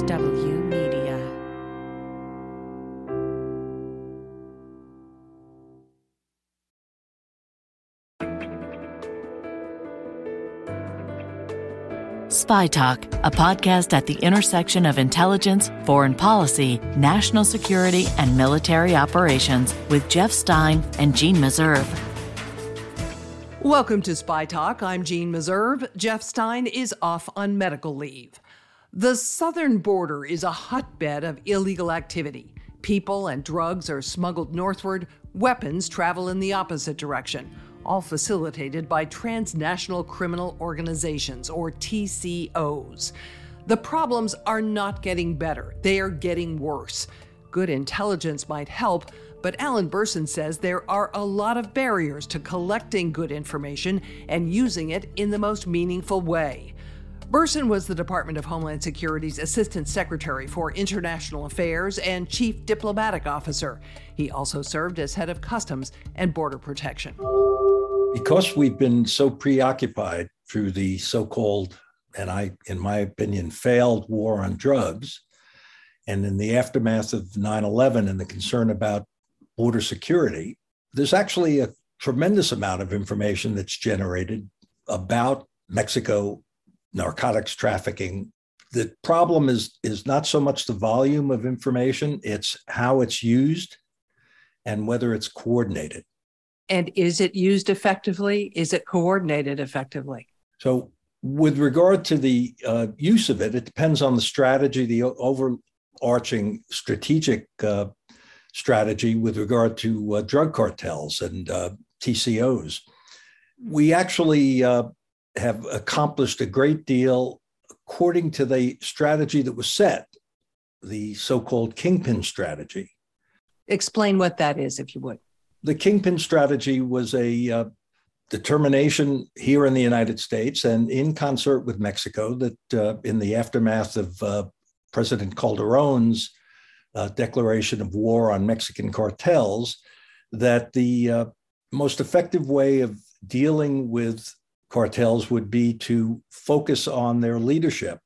MSW Media. Spy Talk, a podcast at the intersection of intelligence, foreign policy, national security, and military operations with Jeff Stein and Jeanne Meserve. Welcome to Spy Talk. I'm Jeanne Meserve. Jeff Stein is off on medical leave. The southern border is a hotbed of illegal activity. People and drugs are smuggled northward, weapons travel in the opposite direction, all facilitated by transnational criminal organizations, or TCOs. The problems are not getting better, they are getting worse. Good intelligence might help, but Alan Bersin says there are a lot of barriers to collecting good information and using it in the most meaningful way. Bersin was the Department of Homeland Security's Assistant Secretary for International Affairs and Chief Diplomatic Officer. He also served as head of Customs and Border Protection. Because we've been so preoccupied through the so called, and I, in my opinion, failed war on drugs, and in the aftermath of 9 11 and the concern about border security, there's actually a tremendous amount of information that's generated about Mexico narcotics trafficking. The problem is, is not so much the volume of information, it's how it's used and whether it's coordinated. And is it used effectively? Is it coordinated effectively? So, with regard to the uh, use of it, it depends on the strategy, the overarching strategic uh, strategy with regard to uh, drug cartels and uh, TCOs. We actually uh, have accomplished a great deal according to the strategy that was set, the so called kingpin strategy. Explain what that is, if you would. The kingpin strategy was a uh, determination here in the United States and in concert with Mexico that uh, in the aftermath of uh, President Calderon's uh, declaration of war on Mexican cartels, that the uh, most effective way of dealing with cartels would be to focus on their leadership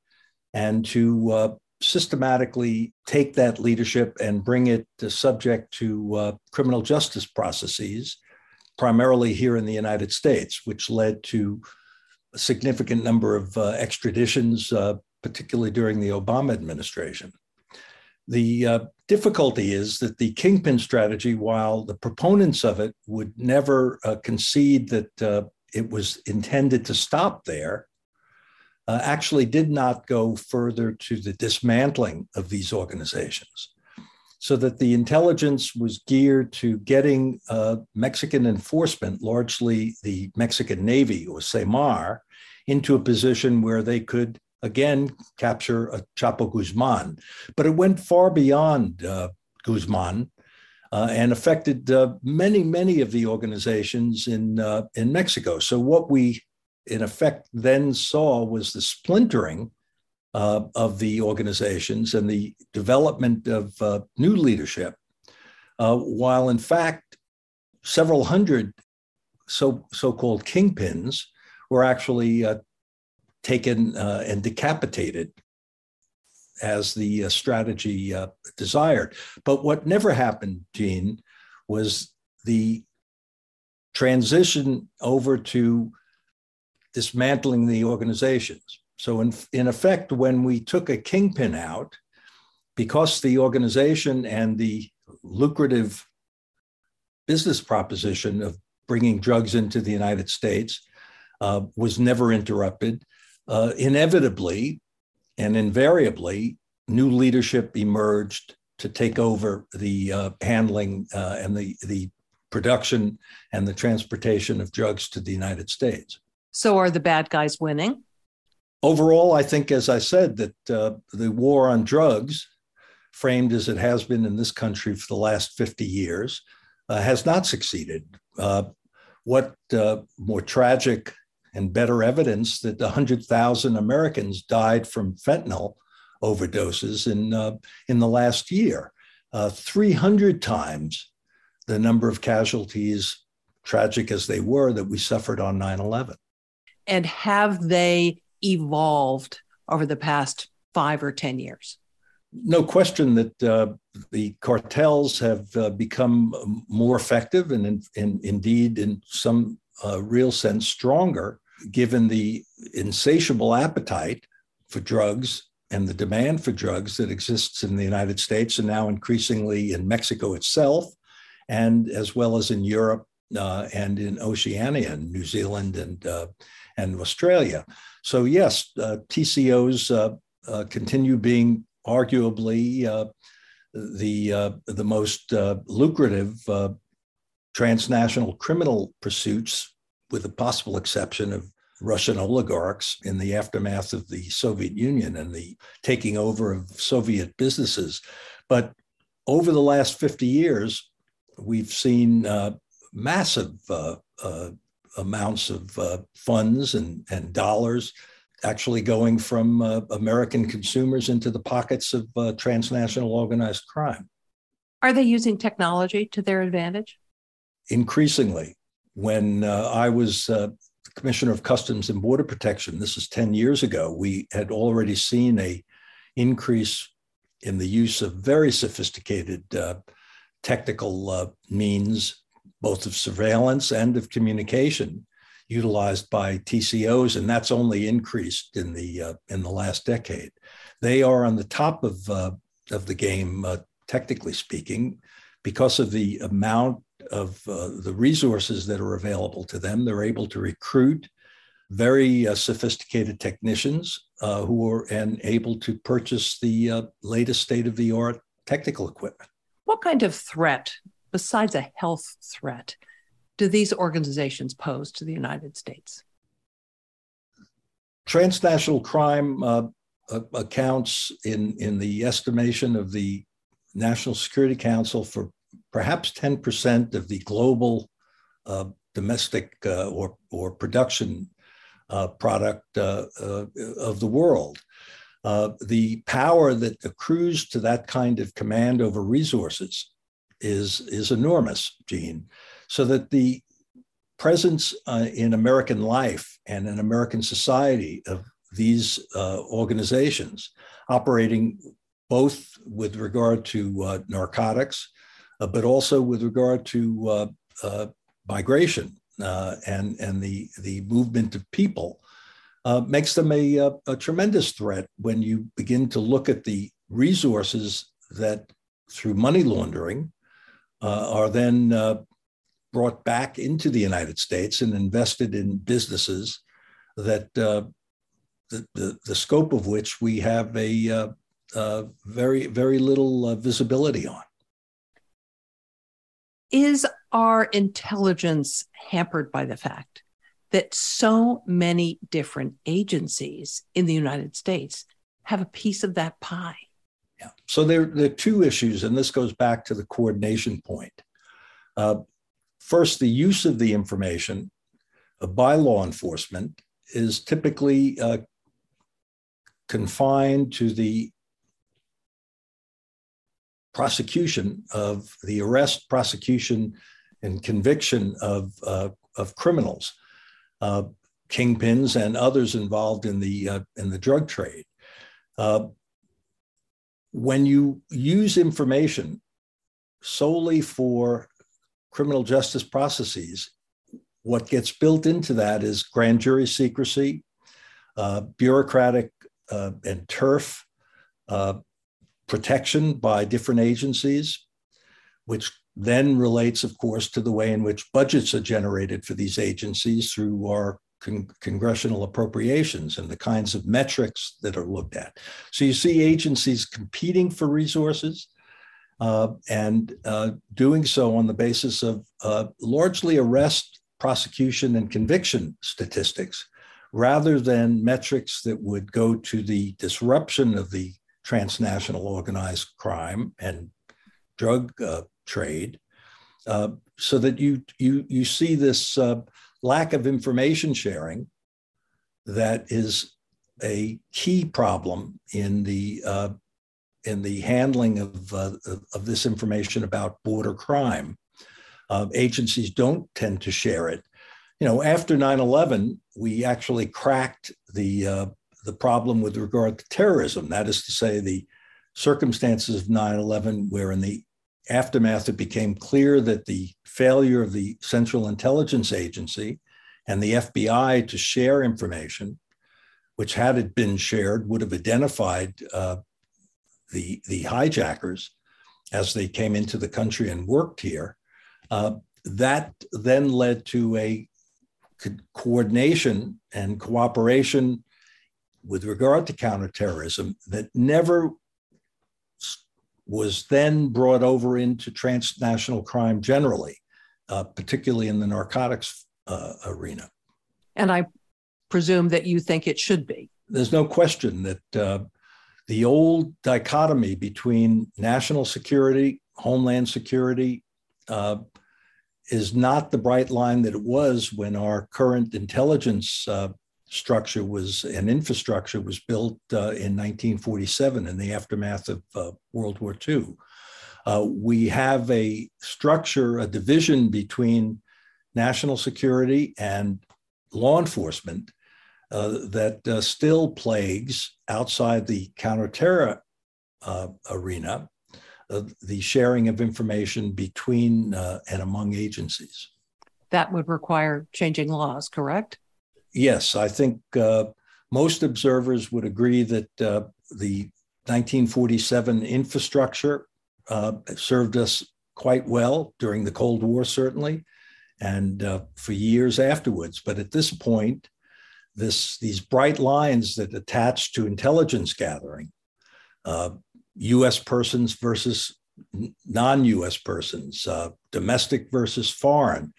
and to uh, systematically take that leadership and bring it to subject to uh, criminal justice processes, primarily here in the United States, which led to a significant number of uh, extraditions, uh, particularly during the Obama administration. The uh, difficulty is that the kingpin strategy, while the proponents of it would never uh, concede that uh, it was intended to stop there, uh, actually did not go further to the dismantling of these organizations. So that the intelligence was geared to getting uh, Mexican enforcement, largely the Mexican Navy or SEMAR, into a position where they could again capture a Chapo Guzman. But it went far beyond uh, Guzman uh, and affected uh, many, many of the organizations in, uh, in Mexico. So, what we in effect then saw was the splintering uh, of the organizations and the development of uh, new leadership, uh, while in fact, several hundred so, so-called kingpins were actually taken and decapitated as the uh, strategy uh, desired. But what never happened, Jeanne, was the transition over to dismantling the organizations. So, in, in effect, when we took a kingpin out, because the organization and the lucrative business proposition of bringing drugs into the United States uh, was never interrupted, uh, inevitably and invariably, new leadership emerged to take over the uh, handling uh, and the, the production and the transportation of drugs to the United States. So, are the bad guys winning? Overall, I think, as I said, that uh, the war on drugs, framed as it has been in this country for the last 50 years, uh, has not succeeded. Uh, what uh, more tragic and better evidence that 100,000 Americans died from fentanyl overdoses in, uh, in the last year, uh, 300 times the number of casualties, tragic as they were, that we suffered on 9 11. And have they evolved over the past five or 10 years? no question that uh, the cartels have uh, become more effective and, in, in, indeed, in some uh, real sense, stronger, given the insatiable appetite for drugs and the demand for drugs that exists in the United States and now increasingly in Mexico itself, and as well as in Europe uh, and in Oceania, and New Zealand and uh, and Australia. So yes, uh, TCOs uh, uh, continue being arguably uh, the the most lucrative transnational criminal pursuits, with the possible exception of Russian oligarchs in the aftermath of the Soviet Union and the taking over of Soviet businesses. But over the last 50 years, we've seen uh, massive uh, uh, amounts of uh, funds and, and dollars actually going from uh, American consumers into the pockets of uh, transnational organized crime. Are they using technology to their advantage? Increasingly. When I was Commissioner of Customs and Border Protection, this is 10 years ago, we had already seen a increase in the use of very sophisticated uh, technical uh, means, both of surveillance and of communication, utilized by TCOs, and that's only increased in the uh, in the last decade. They are on the top of uh, of the game, uh, technically speaking, because of the amount of uh, the resources that are available to them. They're able to recruit very uh, sophisticated technicians uh, who are and able to purchase the uh, latest state of the art technical equipment. What kind of threat, besides a health threat, do these organizations pose to the United States? Transnational crime uh, accounts in, in the estimation of the National Security Council for perhaps 10% of the global uh, domestic uh, or, or production uh, product uh, uh, of the world. Uh, the power that accrues to that kind of command over resources is, is enormous, Jeanne. So that the presence in American life and in American society of these organizations operating both with regard to narcotics, but also with regard to uh, uh, migration and, and the, the movement of people, makes them a, a, tremendous threat when you begin to look at the resources that, through money laundering, are then brought back into the United States and invested in businesses that uh, the, the, the, scope of which we have a uh, uh, very, very little visibility on. Is our intelligence hampered by the fact that so many different agencies in the United States have a piece of that pie? Yeah. So there, there are two issues, and this goes back to the coordination point. Uh, first, the use of the information uh, by law enforcement is typically uh, confined to the prosecution of the arrest, prosecution, and conviction of, uh, of criminals, uh, kingpins, and others involved in the, uh, in the drug trade. Uh, when you use information solely for criminal justice processes, what gets built into that is grand jury secrecy, uh, bureaucratic uh, and turf protection by different agencies, which then relates, of course, to the way in which budgets are generated for these agencies through our con- congressional appropriations and the kinds of metrics that are looked at. So you see agencies competing for resources uh, and uh, doing so on the basis of uh, largely arrest, prosecution, and conviction statistics rather than metrics that would go to the disruption of the transnational organized crime and drug uh, trade, uh, so that you you you see this uh, lack of information sharing that is a key problem in the uh, in the handling of, uh, of this information about border crime. Uh, agencies don't tend to share it. You know, after 9 11, we actually cracked the the problem with regard to terrorism. That is to say, the circumstances of 9 11, where in the aftermath it became clear that the failure of the Central Intelligence Agency and the FBI to share information, which had it been shared, would have identified uh, the, the hijackers as they came into the country and worked here. Uh, that then led to a co- coordination and cooperation with regard to counterterrorism that never was then brought over into transnational crime generally, uh, particularly in the narcotics uh, arena. And I presume that you think it should be. There's no question that uh, the old dichotomy between national security, homeland security, uh, is not the bright line that it was when our current intelligence uh, structure was and infrastructure was built uh, in 1947 in the aftermath of uh, World War II. Uh, we have a structure, a division between national security and law enforcement uh, that uh, still plagues outside the counterterror uh, arena the sharing of information between and among agencies. That would require changing laws, correct? Yes, I think uh, most observers would agree that uh, the 1947 infrastructure uh, served us quite well during the Cold War, certainly, and uh, for years afterwards. But at this point, this these bright lines that attach to intelligence gathering, U.S. Uh, persons versus non-U.S. persons, domestic versus foreign,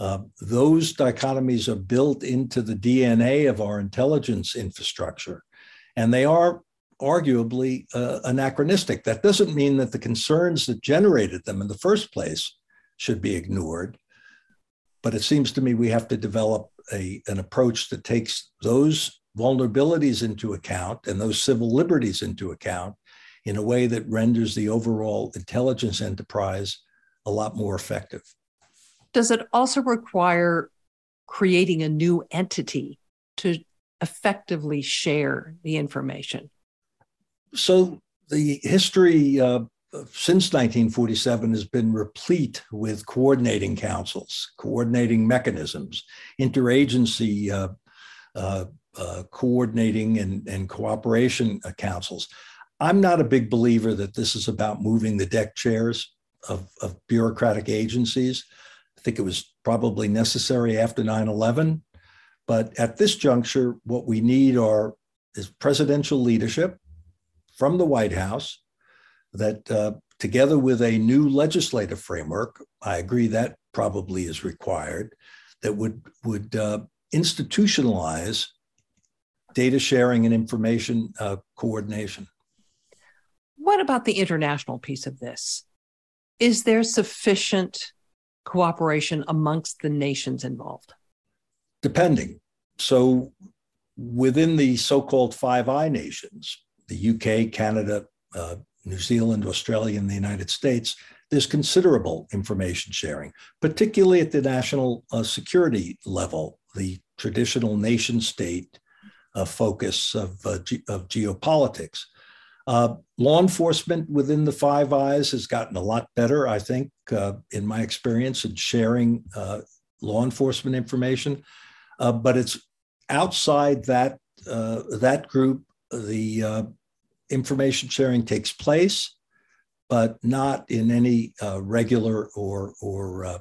uh, those dichotomies are built into the DNA of our intelligence infrastructure, and they are arguably uh, anachronistic. That doesn't mean that the concerns that generated them in the first place should be ignored, but it seems to me we have to develop a, an approach that takes those vulnerabilities into account and those civil liberties into account in a way that renders the overall intelligence enterprise a lot more effective. Does it also require creating a new entity to effectively share the information? So the history uh, since 1947 has been replete with coordinating councils, coordinating mechanisms, interagency uh, uh, uh coordinating and, and cooperation councils. I'm not a big believer that this is about moving the deck chairs of, of bureaucratic agencies. I think it was probably necessary after 9 11. But at this juncture, what we need are is presidential leadership from the White House that, uh, together with a new legislative framework, I agree that probably is required, that would would uh, institutionalize data sharing and information uh, coordination. What about the international piece of this? Is there sufficient cooperation amongst the nations involved? Depending. So, within the so called Five Eye nations, the UK, Canada, uh, New Zealand, Australia, and the United States, there's considerable information sharing, particularly at the national uh, security level, the traditional nation state uh, focus of, uh, ge- of geopolitics. Uh, law enforcement within the Five Eyes has gotten a lot better, I think, uh, in my experience, in sharing uh, law enforcement information. Uh, but it's outside that uh, that group. The uh, information sharing takes place, but not in any regular or or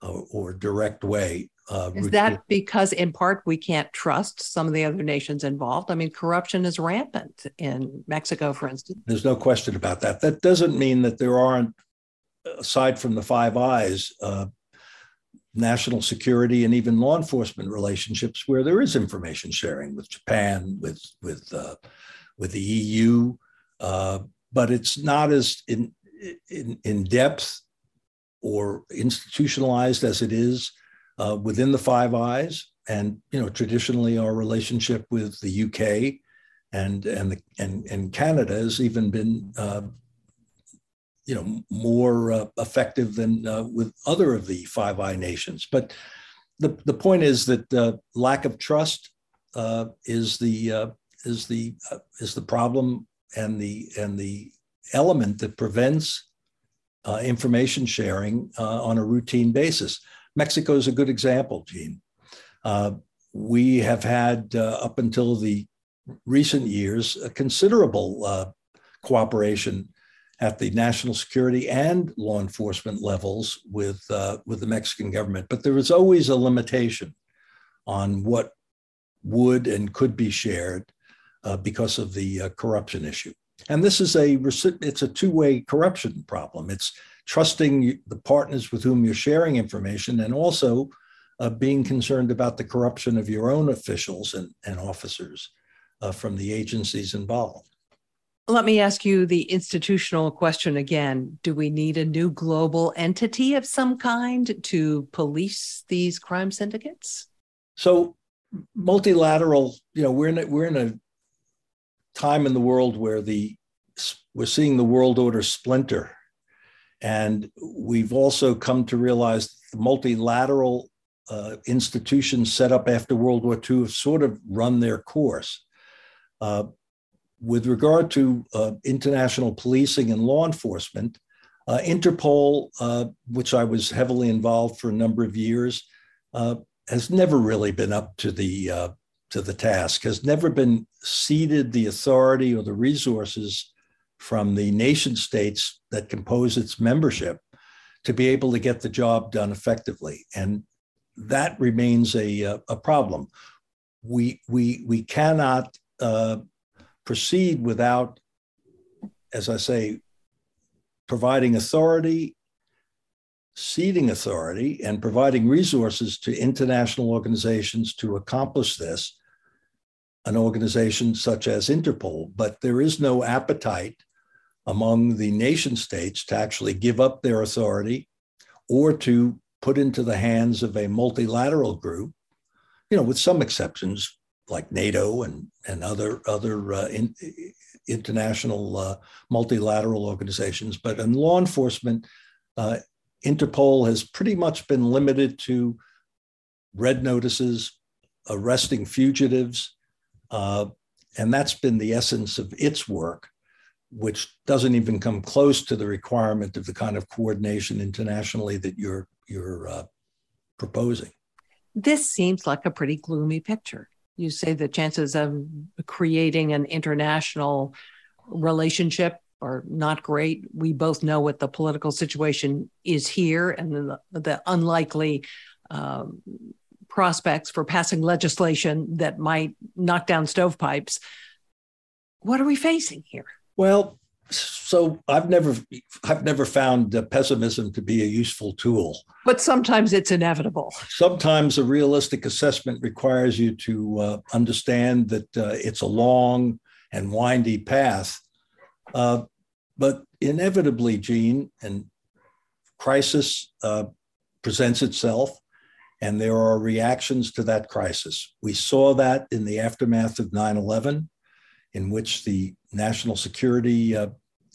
or direct way. Uh, is that because, in part, we can't trust some of the other nations involved? I mean, corruption is rampant in Mexico, for instance. There's no question about that. That doesn't mean that there aren't, aside from the Five Eyes, uh, national security and even law enforcement relationships where there is information sharing with Japan, with with uh, with the EU, uh, but it's not as in, in in depth or institutionalized as it is uh, within the Five Eyes, and you know traditionally our relationship with the UK and and the, and and Canada has even been uh, you know more uh, effective than uh, with other of the Five Eye nations. But the the point is that uh, lack of trust uh, is the is the is the problem and the and the element that prevents uh, information sharing uh, on a routine basis. Mexico is a good example, Jeanne. Uh, we have had uh, up until the recent years a considerable uh, cooperation at the national security and law enforcement levels with uh, with the Mexican government, but there is always a limitation on what would and could be shared uh, because of the uh, corruption issue. And this is a it's a two way corruption problem. It's trusting the partners with whom you're sharing information, and also uh, being concerned about the corruption of your own officials and, and officers uh, from the agencies involved. Let me ask you the institutional question again. Do we need a new global entity of some kind to police these crime syndicates? So, multilateral, you know, we're in a, we're in a time in the world where the we're seeing the world order splinter, and we've also come to realize the multilateral uh, institutions set up after World War II have sort of run their course. Uh, with regard to uh, international policing and law enforcement, uh, Interpol, uh, which I was heavily involved for a number of years, uh, has never really been up to the to the task. Has never been ceded the authority or the resources from the nation states that compose its membership to be able to get the job done effectively, and that remains a uh, a problem. We we we cannot proceed without, as I say, providing authority, ceding authority, and providing resources to international organizations to accomplish this, an organization such as Interpol. But there is no appetite among the nation states to actually give up their authority or to put into the hands of a multilateral group, you know, with some exceptions, like NATO and and other other uh, in, international uh, multilateral organizations. But in law enforcement, uh, Interpol has pretty much been limited to red notices, arresting fugitives, uh, and that's been the essence of its work, which doesn't even come close to the requirement of the kind of coordination internationally that you're you're uh, proposing. This seems like a pretty gloomy picture you say the chances of creating an international relationship are not great. We both know what the political situation is here and the, the unlikely um, prospects for passing legislation that might knock down stovepipes. What are we facing here? Well, so I've never I've never found pessimism to be a useful tool. But sometimes it's inevitable. Sometimes a realistic assessment requires you to uh, understand that uh, it's a long and windy path. Uh, but inevitably, Jeanne, and crisis uh, presents itself, and there are reactions to that crisis. We saw that in the aftermath of 9 11 in which the national security uh,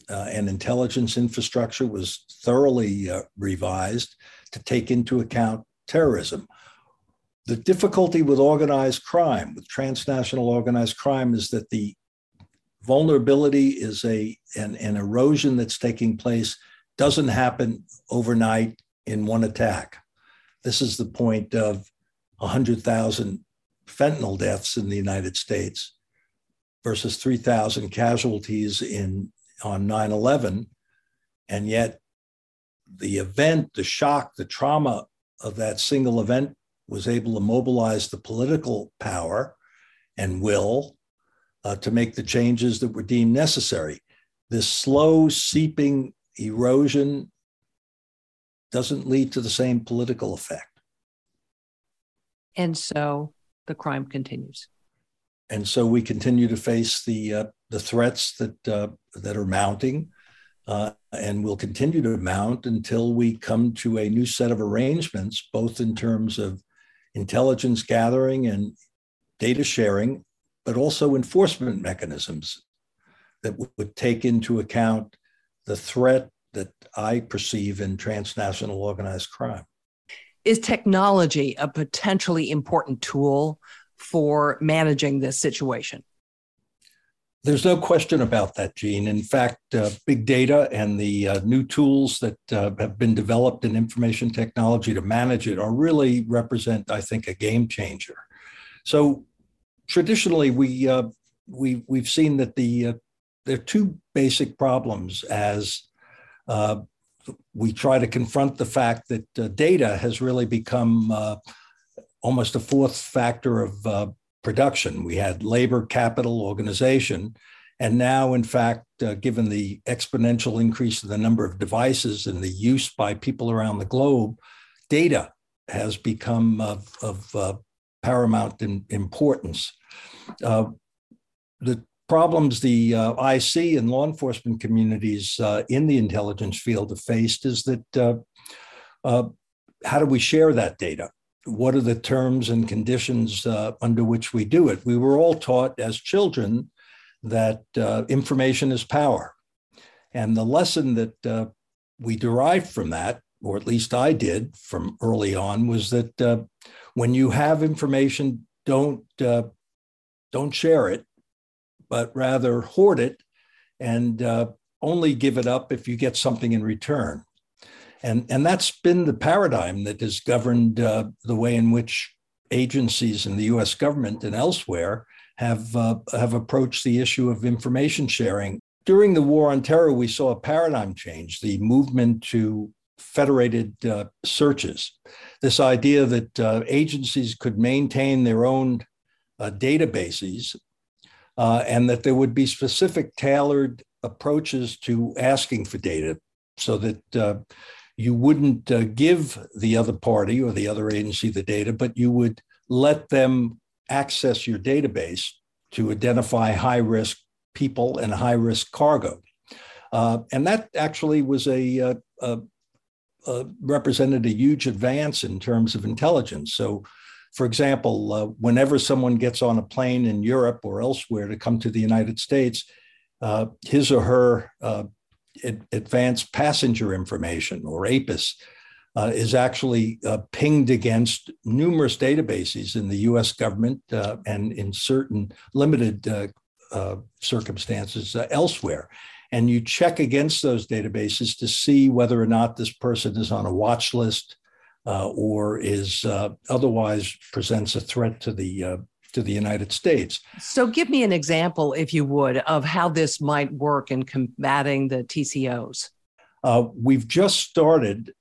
uh, and intelligence infrastructure was thoroughly uh, revised to take into account terrorism. The difficulty with organized crime, with transnational organized crime, is that the vulnerability is a an, an erosion that's taking place doesn't happen overnight in one attack. This is the point of 100,000 fentanyl deaths in the United States versus 3,000 casualties in on 9 11. And yet, the event, the shock, the trauma of that single event was able to mobilize the political power and will uh, to make the changes that were deemed necessary. This slow seeping erosion doesn't lead to the same political effect. And so the crime continues and so we continue to face the uh, the threats that uh, that are mounting, uh, and will continue to mount until we come to a new set of arrangements, both in terms of intelligence gathering and data sharing, but also enforcement mechanisms that would take into account the threat that I perceive in transnational organized crime. Is technology a potentially important tool for managing this situation? There's no question about that, Jeanne. In fact, uh, big data and the uh, new tools that uh, have been developed in information technology to manage it are really represent, I think, a game changer. So, traditionally, we uh, we we've seen that the uh, there are two basic problems as uh, we try to confront the fact that data has really become almost a fourth factor of production. We had labor, capital, organization. And now, in fact, uh, given the exponential increase in the number of devices and the use by people around the globe, data has become of, of uh, paramount importance. Uh, the problems the uh, IC and law enforcement communities uh, in the intelligence field have faced is that uh, how do we share that data? What are the terms and conditions uh, under which we do it? We were all taught as children that uh, information is power. And the lesson that uh, we derived from that, or at least I did from early on, was that uh, when you have information, don't uh, don't share it, but rather hoard it and uh, only give it up if you get something in return. And, and that's been the paradigm that has governed uh, the way in which agencies in the US government and elsewhere have, uh, have approached the issue of information sharing. During the war on terror, we saw a paradigm change, the movement to federated uh, searches. This idea that uh, agencies could maintain their own uh, databases uh, and that there would be specific tailored approaches to asking for data so that uh, you wouldn't uh, give the other party or the other agency the data, but you would let them access your database to identify high risk people and high risk cargo. Uh, and that actually was a, a, uh, a, uh, represented a huge advance in terms of intelligence. So, for example, uh, whenever someone gets on a plane in Europe or elsewhere to come to the United States, uh, his or her advanced passenger information or APIS uh, is actually uh, pinged against numerous databases in the US government uh, and in certain limited uh, uh, circumstances uh, elsewhere. And you check against those databases to see whether or not this person is on a watch list or is otherwise presents a threat to the to the United States. So, give me an example, if you would, of how this might work in combating the TCOs. Uh, we've just started,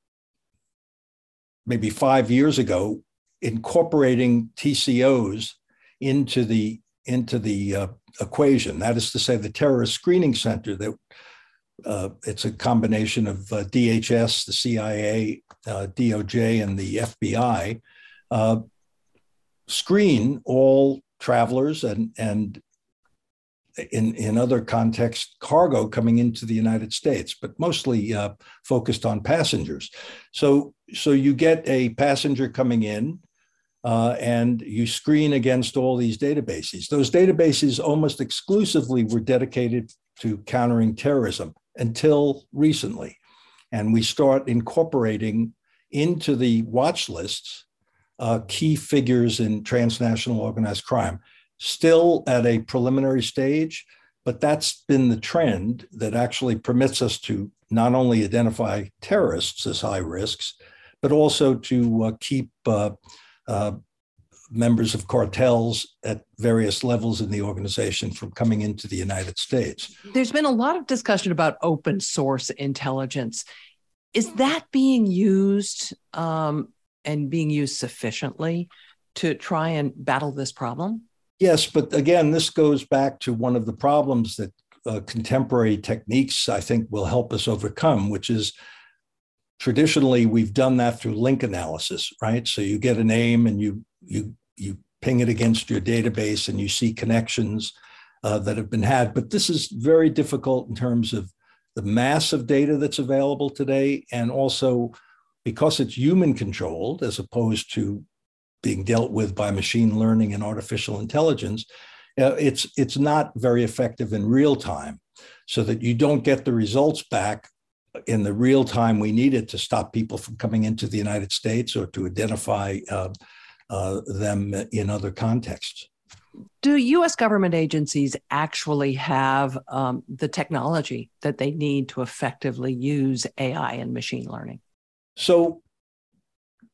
maybe five years ago, incorporating TCOs into the into the uh, equation. That is to say, the terrorist screening center that uh, it's a combination of uh, DHS, the CIA, uh, DOJ, and the FBI uh, screen all travelers and and in in other contexts cargo coming into the United States, but mostly uh, focused on passengers. So so you get a passenger coming in. Uh, and you screen against all these databases. Those databases almost exclusively were dedicated to countering terrorism until recently. And we start incorporating into the watch lists uh, key figures in transnational organized crime. Still at a preliminary stage, but that's been the trend that actually permits us to not only identify terrorists as high risks, but also to uh, keep uh, uh, members of cartels at various levels in the organization from coming into the United States. There's been a lot of discussion about open source intelligence. Is that being used um, and being used sufficiently to try and battle this problem? Yes, but again, this goes back to one of the problems that uh, contemporary techniques, I think, will help us overcome, which is traditionally we've done that through link analysis, right? So you get a name and you you you ping it against your database and you see connections uh, that have been had. But this is very difficult in terms of the mass of data that's available today and also because it's human controlled as opposed to being dealt with by machine learning and artificial intelligence, uh, it's it's not very effective in real time, so that you don't get the results back in the real time we needed to stop people from coming into the United States or to identify uh, uh, them in other contexts. Do U.S. government agencies actually have um, the technology that they need to effectively use AI and machine learning? So,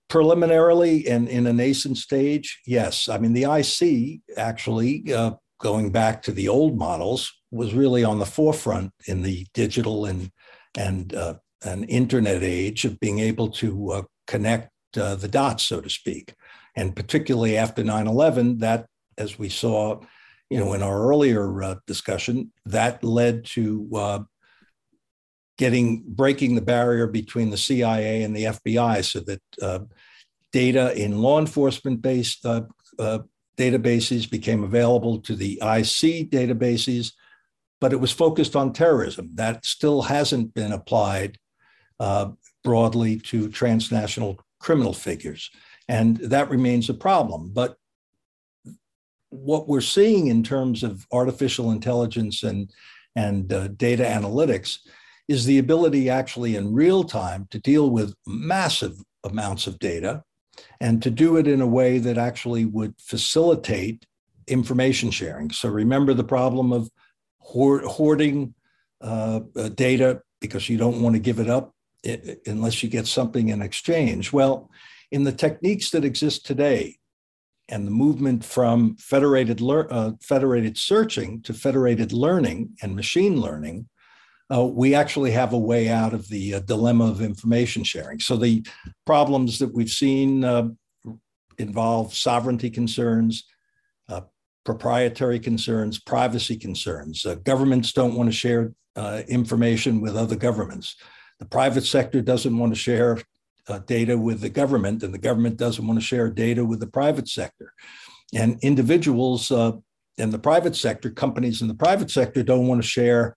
preliminarily and in a nascent stage, yes. I mean, the IC actually, uh, going back to the old models, was really on the forefront in the digital and and uh, an internet age of being able to uh, connect uh, the dots, so to speak. And particularly after 9 11, that, as we saw, you know, in our earlier uh, discussion, that led to uh, getting breaking the barrier between the CIA and the FBI so that uh, data in law enforcement based uh, uh, databases became available to the IC databases, but it was focused on terrorism. That still hasn't been applied uh, broadly to transnational criminal figures. And that remains a problem. But what we're seeing in terms of artificial intelligence and, and uh, data analytics is the ability actually in real time to deal with massive amounts of data and to do it in a way that actually would facilitate information sharing. So remember the problem of hoarding uh, data because you don't want to give it up unless you get something in exchange. Well, in the techniques that exist today, and the movement from federated, uh, federated searching to federated learning and machine learning, uh, we actually have a way out of the uh, dilemma of information sharing. So the problems that we've seen uh, involve sovereignty concerns, uh, proprietary concerns, privacy concerns. Uh, governments don't want to share information with other governments. The private sector doesn't want to share uh, data with the government, and the government doesn't want to share data with the private sector. And individuals uh, in the private sector, companies in the private sector, don't want to share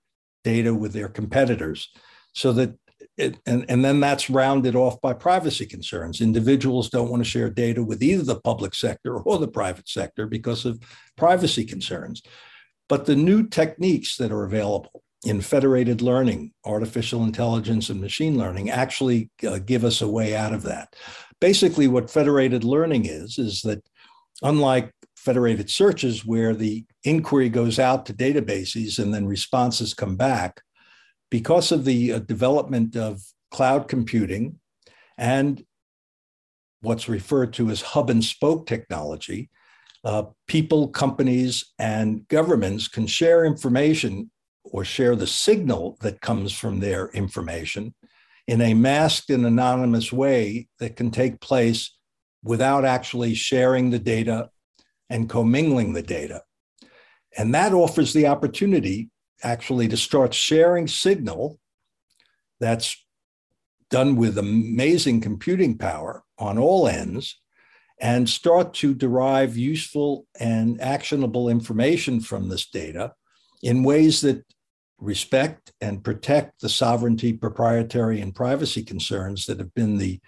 data with their competitors. So that it, and, and then that's rounded off by privacy concerns. Individuals don't want to share data with either the public sector or the private sector because of privacy concerns. But the new techniques that are available in federated learning, artificial intelligence, and machine learning actually uh, give us a way out of that. Basically, what federated learning is, is that unlike federated searches, where the inquiry goes out to databases and then responses come back, because of the uh, development of cloud computing and what's referred to as hub and spoke technology, uh, people, companies, and governments can share information or share the signal that comes from their information in a masked and anonymous way that can take place without actually sharing the data and commingling the data. And that offers the opportunity actually to start sharing signal that's done with amazing computing power on all ends and start to derive useful and actionable information from this data in ways that respect and protect the sovereignty, proprietary, and privacy concerns that have been the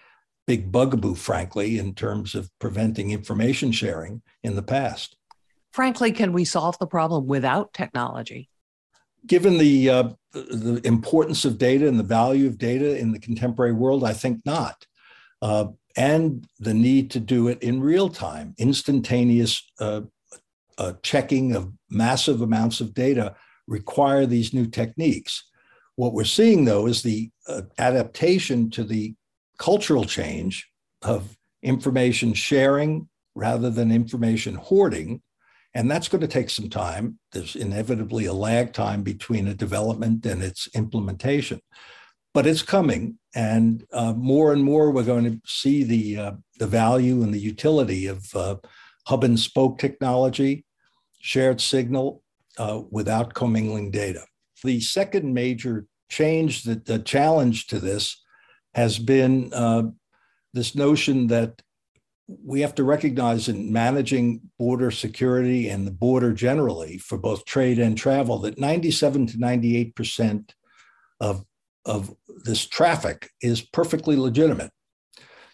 big bugaboo, frankly, in terms of preventing information sharing in the past. Frankly, can we solve the problem without technology? Given the, uh, the importance of data and the value of data in the contemporary world, I think not. Uh, and the need to do it in real time, instantaneous uh, uh checking of massive amounts of data require these new techniques. What we're seeing, though, is the uh, adaptation to the cultural change of information sharing rather than information hoarding. And that's going to take some time. There's inevitably a lag time between a development and its implementation, but it's coming. And uh, more and more, we're going to see the, uh, the value and the utility of uh, hub and spoke technology, shared signal, uh, without commingling data. The second major change, that the challenge to this, has been uh, this notion that we have to recognize in managing border security and the border generally for both trade and travel that 97 to 98 percent of of this traffic is perfectly legitimate.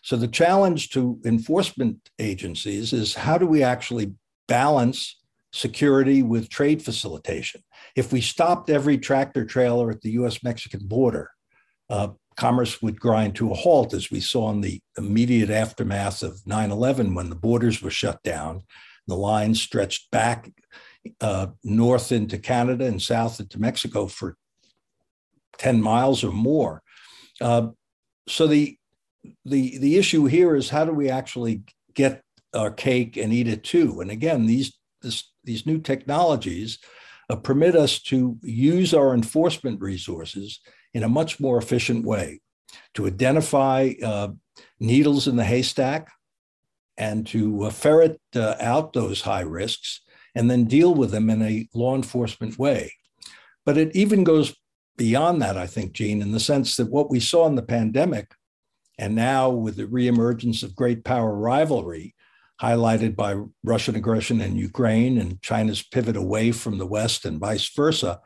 So the challenge to enforcement agencies is how do we actually balance security with trade facilitation. If we stopped every tractor trailer at the US Mexican border, uh, commerce would grind to a halt, as we saw in the immediate aftermath of 9 11 when the borders were shut down. The line stretched back uh, north into Canada and south into Mexico for 10 miles or more. Uh, so the, the, the issue here is how do we actually get our cake and eat it too? And again, these, this, these new technologies uh, permit us to use our enforcement resources in a much more efficient way to identify uh, needles in the haystack and to uh, ferret uh, out those high risks and then deal with them in a law enforcement way. But it even goes beyond that, I think, Jeanne, in the sense that what we saw in the pandemic, and now with the reemergence of great power rivalry, highlighted by Russian aggression in Ukraine and China's pivot away from the West and vice versa,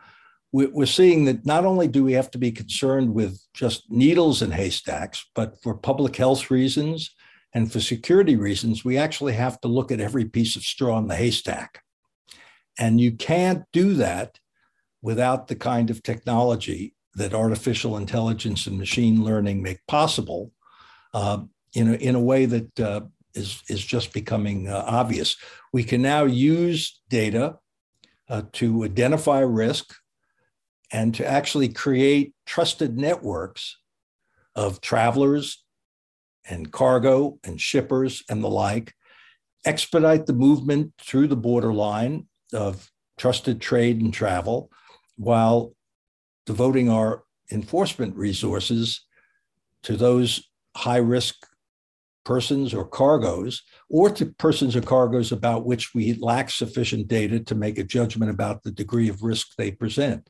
we're seeing that not only do we have to be concerned with just needles and haystacks, but for public health reasons and for security reasons, we actually have to look at every piece of straw in the haystack. And you can't do that without the kind of technology that artificial intelligence and machine learning make possible uh, in, a, in a way that uh, is is just becoming uh, obvious. We can now use data uh, to identify risk and to actually create trusted networks of travelers and cargo and shippers and the like, expedite the movement through the borderline of trusted trade and travel while devoting our enforcement resources to those high risk persons or cargoes, or to persons or cargoes about which we lack sufficient data to make a judgment about the degree of risk they present.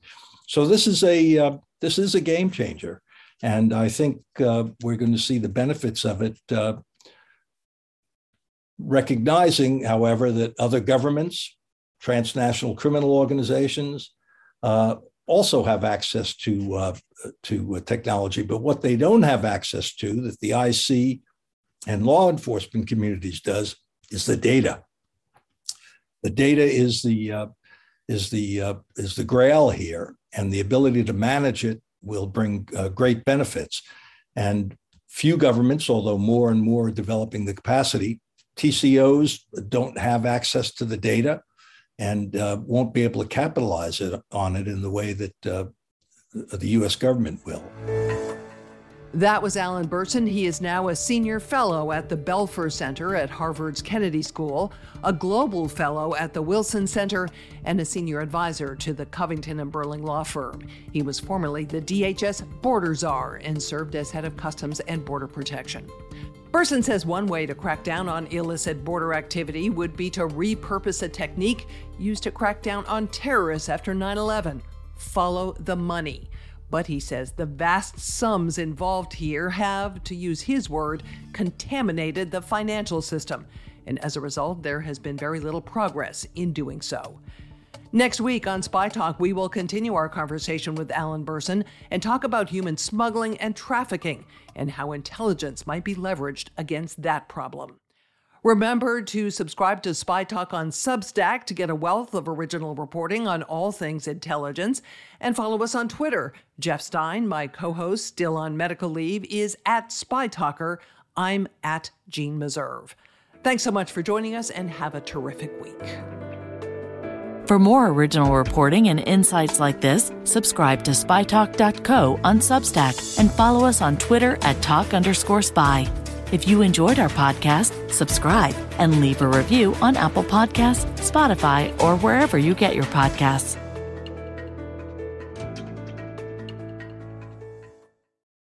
So this is a uh, this is a game changer, and I think uh, we're going to see the benefits of it. Uh, recognizing, however, that other governments, transnational criminal organizations, uh, also have access to uh, to uh, technology, but what they don't have access to, that the IC and law enforcement communities does, is the data. The data is the is the uh, is the grail here, and the ability to manage it will bring uh, great benefits. And few governments, although more and more are developing the capacity, TCOs don't have access to the data and uh, won't be able to capitalize it, on it in the way that uh, the U.S. government will. That was Alan Bersin. He is now a senior fellow at the Belfer Center at Harvard's Kennedy School, a global fellow at the Wilson Center, and a senior advisor to the Covington and Burling law firm. He was formerly the DHS border czar and served as head of Customs and Border Protection. Bersin says one way to crack down on illicit border activity would be to repurpose a technique used to crack down on terrorists after 9 11 follow the money. But he says the vast sums involved here have, to use his word, contaminated the financial system. And as a result, there has been very little progress in doing so. Next week on Spy Talk, we will continue our conversation with Alan Bersin and talk about human smuggling and trafficking and how intelligence might be leveraged against that problem. Remember to subscribe to Spy Talk on Substack to get a wealth of original reporting on all things intelligence. And follow us on Twitter. Jeff Stein, my co host, still on medical leave, is at Spy Talker. I'm at Jeanne Meserve. Thanks so much for joining us and have a terrific week. For more original reporting and insights like this, subscribe to spytalk.co on Substack and follow us on Twitter at talk underscore spy. If you enjoyed our podcast, subscribe and leave a review on Apple Podcasts, Spotify, or wherever you get your podcasts.